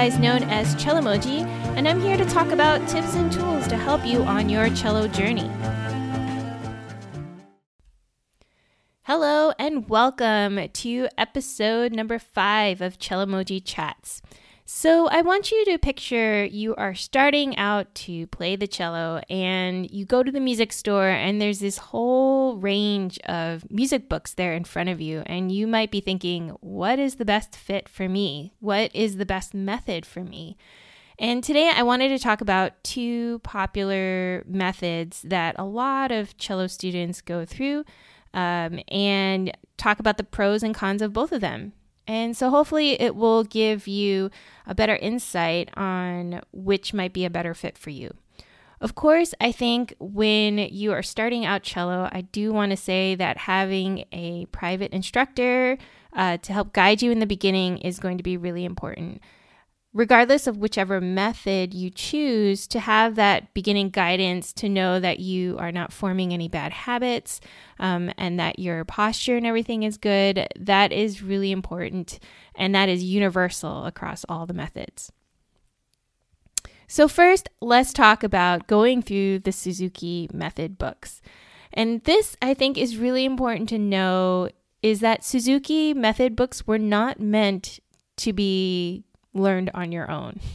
otherwise known as Cellomoji, and I'm here to talk about tips and tools to help you on your cello journey. Hello, and welcome to episode number five of Cellomoji Chats. So, I want you to picture you are starting out to play the cello, and you go to the music store, and there's this whole range of music books there in front of you. And you might be thinking, what is the best fit for me? What is the best method for me? And today I wanted to talk about two popular methods that a lot of cello students go through um, and talk about the pros and cons of both of them. And so hopefully it will give you a better insight on which might be a better fit for you. Of course, I think when you are starting out cello, I do want to say that having a private instructor uh, to help guide you in the beginning is going to be really important regardless of whichever method you choose, to have that beginning guidance to know that you are not forming any bad habits um, and that your posture and everything is good, that is really important. And that is universal across all the methods. So, first, let's talk about going through the Suzuki method books. And this, I think, is really important to know is that Suzuki method books were not meant to be learned on your own.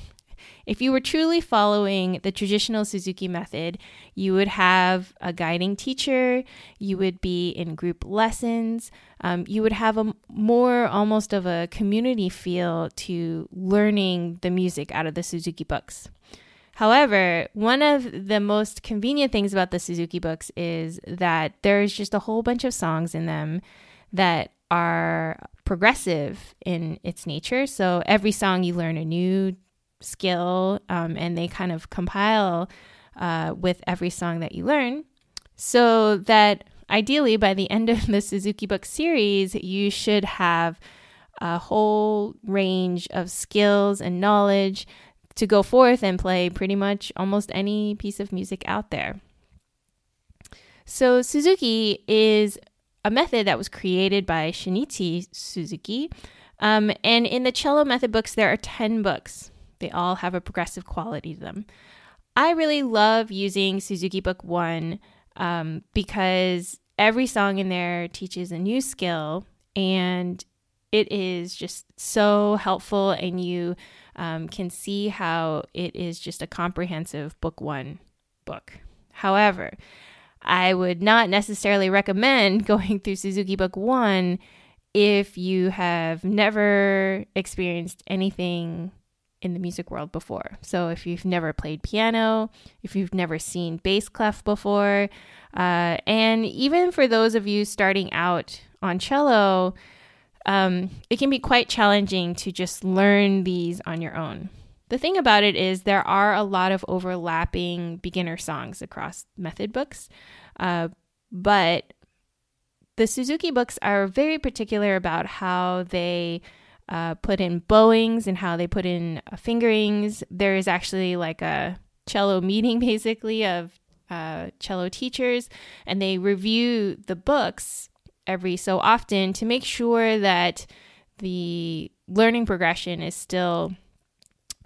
If you were truly following the traditional Suzuki method, you would have a guiding teacher, you would be in group lessons, um, you would have a more almost of a community feel to learning the music out of the Suzuki books. However, one of the most convenient things about the Suzuki books is that there's just a whole bunch of songs in them that are progressive in its nature. So every song you learn a new skill, um, and they kind of compile uh, with every song that you learn. So that ideally, by the end of the Suzuki Book series, you should have a whole range of skills and knowledge to go forth and play pretty much almost any piece of music out there. So, Suzuki is a method that was created by Shinichi Suzuki. Um, and in the cello method books, there are 10 books. They all have a progressive quality to them. I really love using Suzuki Book 1 um, because every song in there teaches a new skill and it is just so helpful, and you um, can see how it is just a comprehensive Book 1 book. However, I would not necessarily recommend going through Suzuki Book 1 if you have never experienced anything in the music world before. So, if you've never played piano, if you've never seen bass clef before, uh, and even for those of you starting out on cello, um, it can be quite challenging to just learn these on your own. The thing about it is, there are a lot of overlapping beginner songs across method books, uh, but the Suzuki books are very particular about how they uh, put in bowings and how they put in uh, fingerings. There is actually like a cello meeting, basically, of uh, cello teachers, and they review the books every so often to make sure that the learning progression is still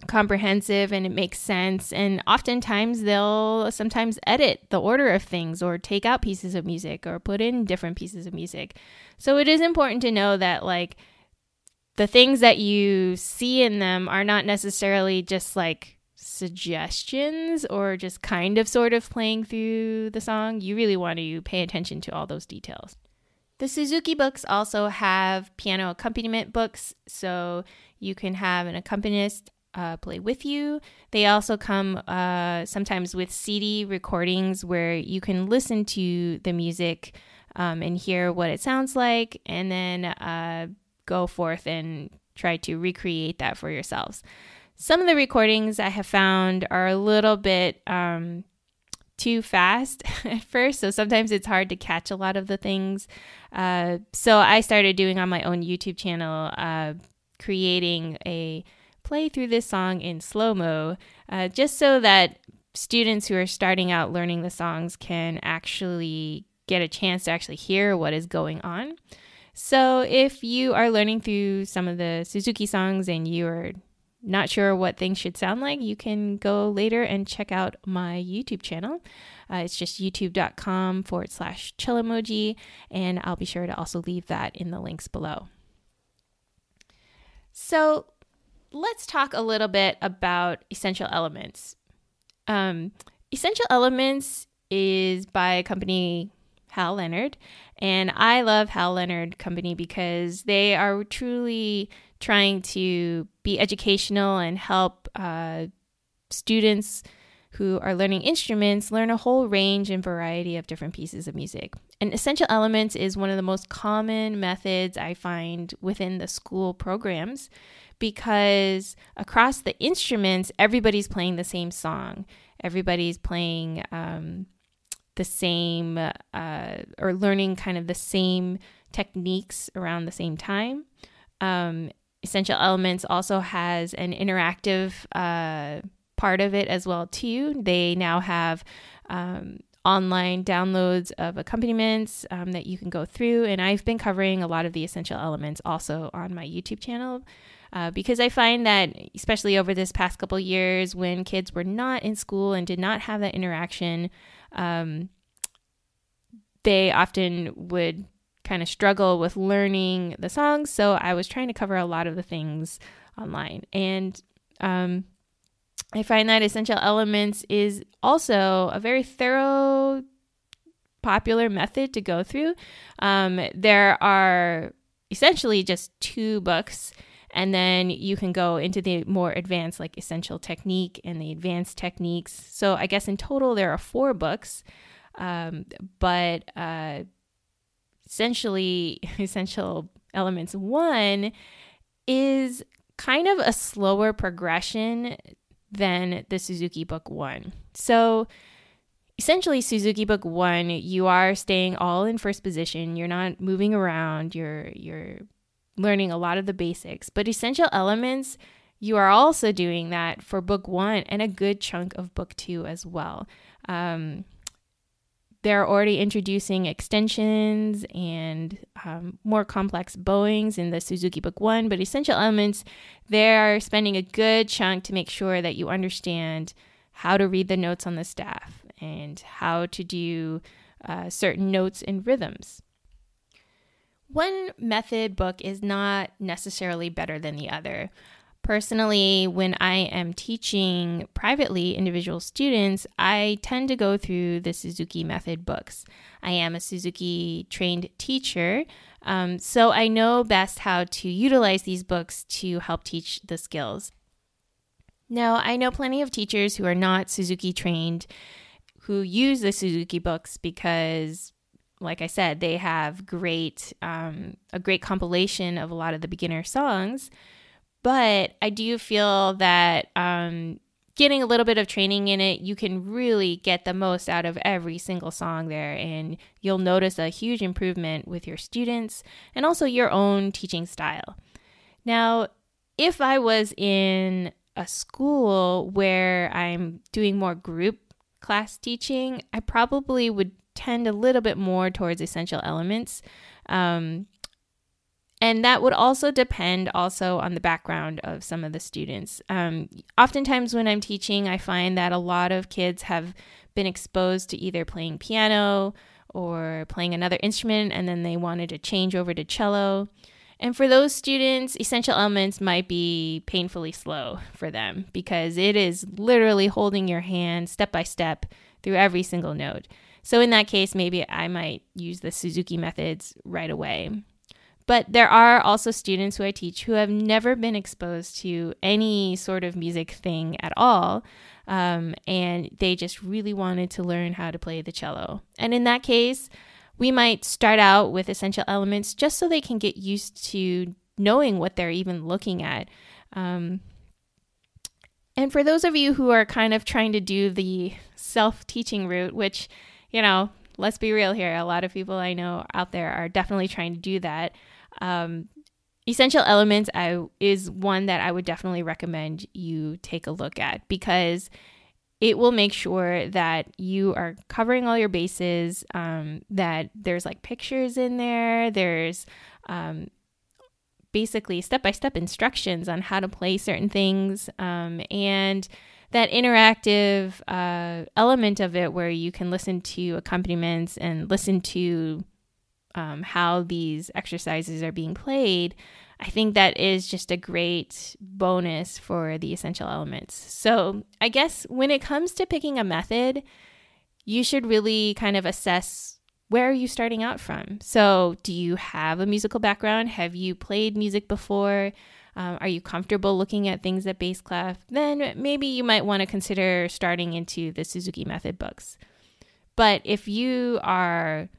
comprehensive and it makes sense. And oftentimes they'll sometimes edit the order of things or take out pieces of music or put in different pieces of music. So it is important to know that, like, the things that you see in them are not necessarily just like suggestions or just kind of sort of playing through the song. You really want to pay attention to all those details. The Suzuki books also have piano accompaniment books, so you can have an accompanist uh, play with you. They also come uh, sometimes with CD recordings where you can listen to the music um, and hear what it sounds like, and then uh, go forth and try to recreate that for yourselves. Some of the recordings I have found are a little bit um, too fast at first, so sometimes it's hard to catch a lot of the things. Uh, so I started doing on my own YouTube channel, uh, creating a play through this song in slow mo, uh, just so that students who are starting out learning the songs can actually get a chance to actually hear what is going on. So if you are learning through some of the Suzuki songs and you are not sure what things should sound like, you can go later and check out my YouTube channel. Uh, it's just youtube.com forward slash cellomoji, and I'll be sure to also leave that in the links below. So let's talk a little bit about Essential Elements. Um, Essential Elements is by a company Hal Leonard. And I love Hal Leonard Company because they are truly trying to be educational and help uh, students who are learning instruments learn a whole range and variety of different pieces of music. And Essential Elements is one of the most common methods I find within the school programs because across the instruments, everybody's playing the same song. Everybody's playing um, the same uh, or learning kind of the same techniques around the same time. Um, Essential Elements also has an interactive uh, part of it as well too. They now have um, online downloads of accompaniments um, that you can go through, and I've been covering a lot of the essential elements also on my YouTube channel. Uh, because I find that, especially over this past couple years, when kids were not in school and did not have that interaction, um, they often would kind of struggle with learning the songs. So I was trying to cover a lot of the things online. And um, I find that Essential Elements is also a very thorough, popular method to go through. Um, there are essentially just two books. And then you can go into the more advanced, like essential technique and the advanced techniques. So I guess in total, there are four books. Um, but uh, essentially, essential elements one is kind of a slower progression than the Suzuki Book One. So essentially Suzuki Book 1 you are staying all in first position you're not moving around you're you're learning a lot of the basics but essential elements you are also doing that for book 1 and a good chunk of book 2 as well um, they're already introducing extensions and um, more complex bowings in the Suzuki Book 1, but Essential Elements, they're spending a good chunk to make sure that you understand how to read the notes on the staff and how to do uh, certain notes and rhythms. One method book is not necessarily better than the other. Personally, when I am teaching privately individual students, I tend to go through the Suzuki Method books. I am a Suzuki trained teacher, um, so I know best how to utilize these books to help teach the skills. Now, I know plenty of teachers who are not Suzuki trained who use the Suzuki books because like I said, they have great um, a great compilation of a lot of the beginner songs but I do feel that um, getting a little bit of training in it, you can really get the most out of every single song there. And you'll notice a huge improvement with your students and also your own teaching style. Now, if I was in a school where I'm doing more group class teaching, I probably would tend a little bit more towards essential elements. Um, and that would also depend also on the background of some of the students. Um, oftentimes when i'm teaching i find that a lot of kids have been exposed to either playing piano or playing another instrument and then they wanted to change over to cello. And for those students essential elements might be painfully slow for them because it is literally holding your hand step by step through every single note so in that case maybe i might use the suzuki methods right away but there are also students who I teach who have never been exposed to any sort of music thing at all. Um, and they just really wanted to learn how to play the cello. And in that case, we might start out with essential elements just so they can get used to knowing what they're even looking at. Um, and for those of you who are kind of trying to do the self teaching route, which, you know, let's be real here, a lot of people I know out there are definitely trying to do that. Um, Essential Elements I, is one that I would definitely recommend you take a look at because it will make sure that you are covering all your bases, um, that there's like pictures in there, there's um, basically step by step instructions on how to play certain things. Um, and that interactive uh, element of it where you can listen to accompaniments and listen to um, how these exercises are being played, I think that is just a great bonus for the essential elements. So, I guess when it comes to picking a method, you should really kind of assess where are you starting out from? So, do you have a musical background? Have you played music before? Um, are you comfortable looking at things at Bassclef? Then maybe you might want to consider starting into the Suzuki Method books. But if you are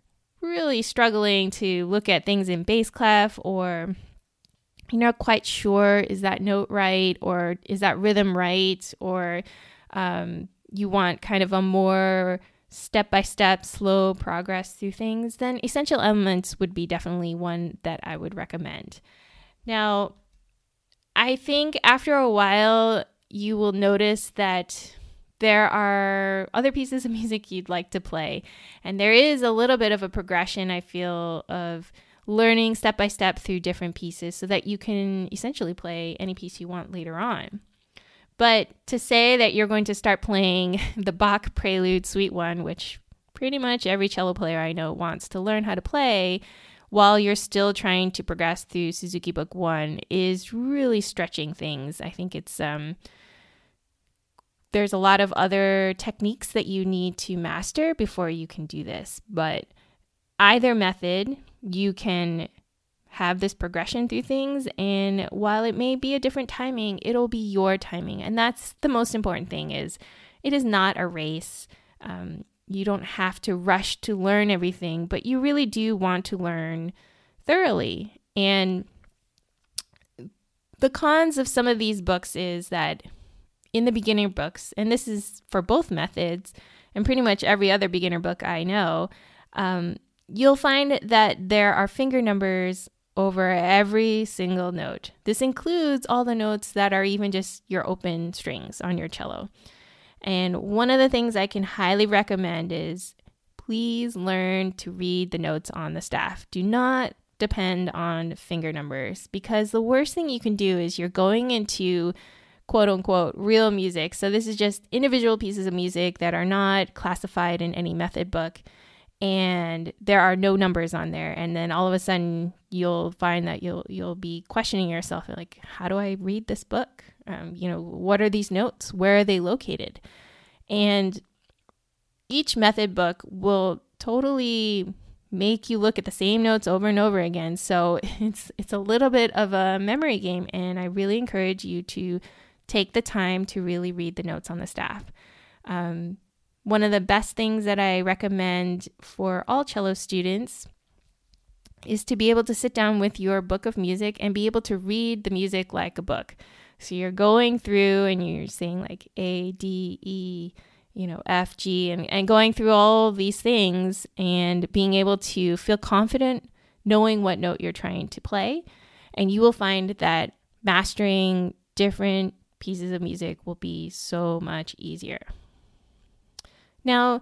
really struggling to look at things in Bassclef or you're not quite sure is that note right or is that rhythm right or um, you want kind of a more step by step, slow progress through things, then Essential Elements would be definitely one that I would recommend. Now, I think after a while, you will notice that there are other pieces of music you'd like to play. And there is a little bit of a progression, I feel, of learning step by step through different pieces so that you can essentially play any piece you want later on. But to say that you're going to start playing the Bach Prelude Suite 1, which pretty much every cello player I know wants to learn how to play, while you're still trying to progress through Suzuki Book 1 is really stretching things. I think it's um there's a lot of other techniques that you need to master before you can do this, but either method, you can have this progression through things and while it may be a different timing, it'll be your timing. And that's the most important thing is it is not a race. Um, you don't have to rush to learn everything, but you really do want to learn thoroughly. And the cons of some of these books is that in the beginner books, and this is for both methods and pretty much every other beginner book I know, um, you'll find that there are finger numbers over every single note. This includes all the notes that are even just your open strings on your cello. And one of the things I can highly recommend is please learn to read the notes on the staff. Do not depend on finger numbers because the worst thing you can do is you're going into quote unquote real music. So this is just individual pieces of music that are not classified in any method book and there are no numbers on there. And then all of a sudden you'll find that you'll you'll be questioning yourself like how do i read this book? Um, you know what are these notes? Where are they located? And each method book will totally make you look at the same notes over and over again. So it's it's a little bit of a memory game and i really encourage you to take the time to really read the notes on the staff. Um, one of the best things that I recommend for all cello students is to be able to sit down with your book of music and be able to read the music like a book. So you're going through and you're saying like A, D, E, you know, F, G, and, and going through all these things and being able to feel confident knowing what note you're trying to play. And you will find that mastering different pieces of music will be so much easier. Now,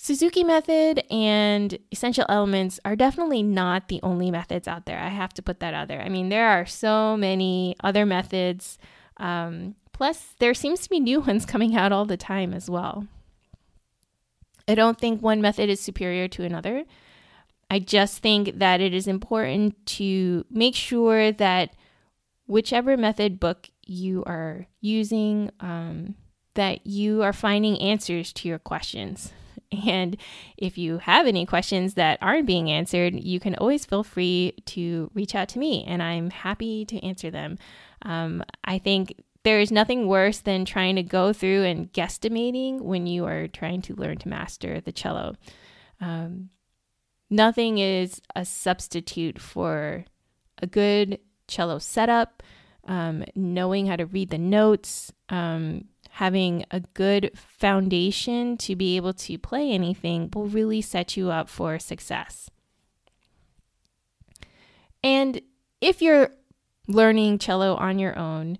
Suzuki method and essential elements are definitely not the only methods out there. I have to put that out there. I mean, there are so many other methods. Um, plus, there seems to be new ones coming out all the time as well. I don't think one method is superior to another. I just think that it is important to make sure that whichever method book you are using, um, that you are finding answers to your questions. And if you have any questions that aren't being answered, you can always feel free to reach out to me, and I'm happy to answer them. Um, I think there is nothing worse than trying to go through and guesstimating when you are trying to learn to master the cello. Um, nothing is a substitute for a good cello setup, um, knowing how to read the notes, um, having a good foundation to be able to play anything will really set you up for success. And if you're learning cello on your own,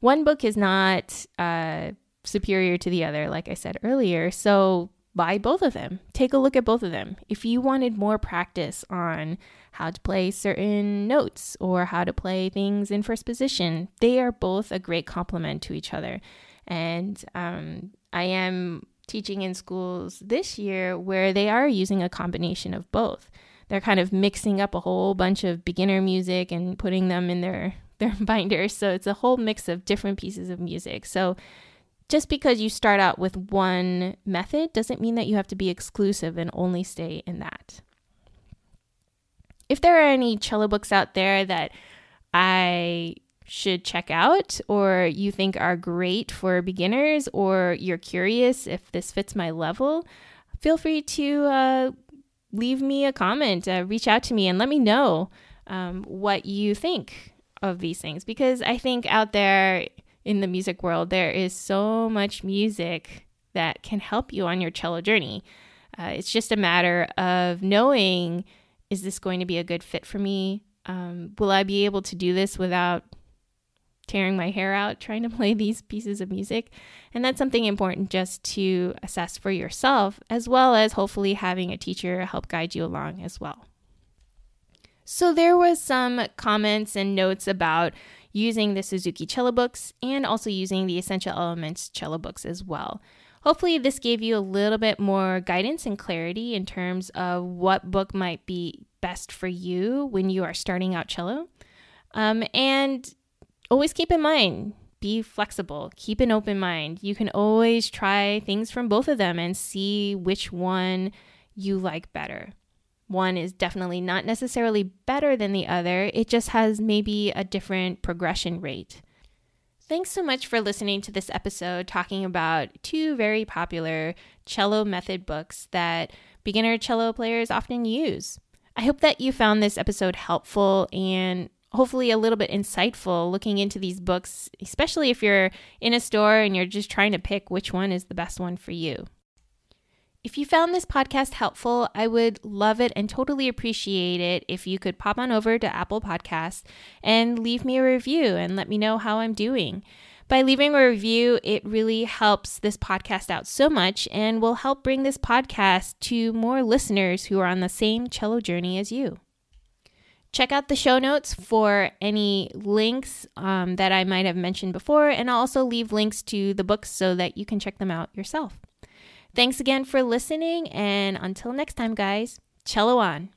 one book is not uh, superior to the other, like I said earlier. So buy both of them. Take a look at both of them. If you wanted more practice on how to play certain notes or how to play things in first position, they are both a great complement to each other. And um, I am teaching in schools this year where they are using a combination of both. They're kind of mixing up a whole bunch of beginner music and putting them in their their binders. So it's a whole mix of different pieces of music. So just because you start out with one method doesn't mean that you have to be exclusive and only stay in that. If there are any cello books out there that I should check out or you think are great for beginners or you're curious if this fits my level, feel free to uh, leave me a comment, uh, reach out to me, and let me know um, what you think of these things because I think out there in the music world, there is so much music that can help you on your cello journey. Uh, it's just a matter of knowing is this going to be a good fit for me? Um, will I be able to do this without tearing my hair out trying to play these pieces of music? And that's something important just to assess for yourself, as well as hopefully having a teacher help guide you along as well. So there was some comments and notes about using the Suzuki cello books and also using the Essential Elements cello books as well. Hopefully, this gave you a little bit more guidance and clarity in terms of what book might be best for you when you are starting out cello. Um, and always keep in mind, be flexible, keep an open mind. You can always try things from both of them and see which one you like better. One is definitely not necessarily better than the other, it just has maybe a different progression rate. Thanks so much for listening to this episode talking about two very popular cello method books that beginner cello players often use. I hope that you found this episode helpful and hopefully a little bit insightful looking into these books, especially if you're in a store and you're just trying to pick which one is the best one for you. If you found this podcast helpful, I would love it and totally appreciate it if you could pop on over to Apple Podcasts and leave me a review and let me know how I'm doing. By leaving a review, it really helps this podcast out so much and will help bring this podcast to more listeners who are on the same cello journey as you. Check out the show notes for any links um, that I might have mentioned before, and I'll also leave links to the books so that you can check them out yourself. Thanks again for listening, and until next time, guys, cello on.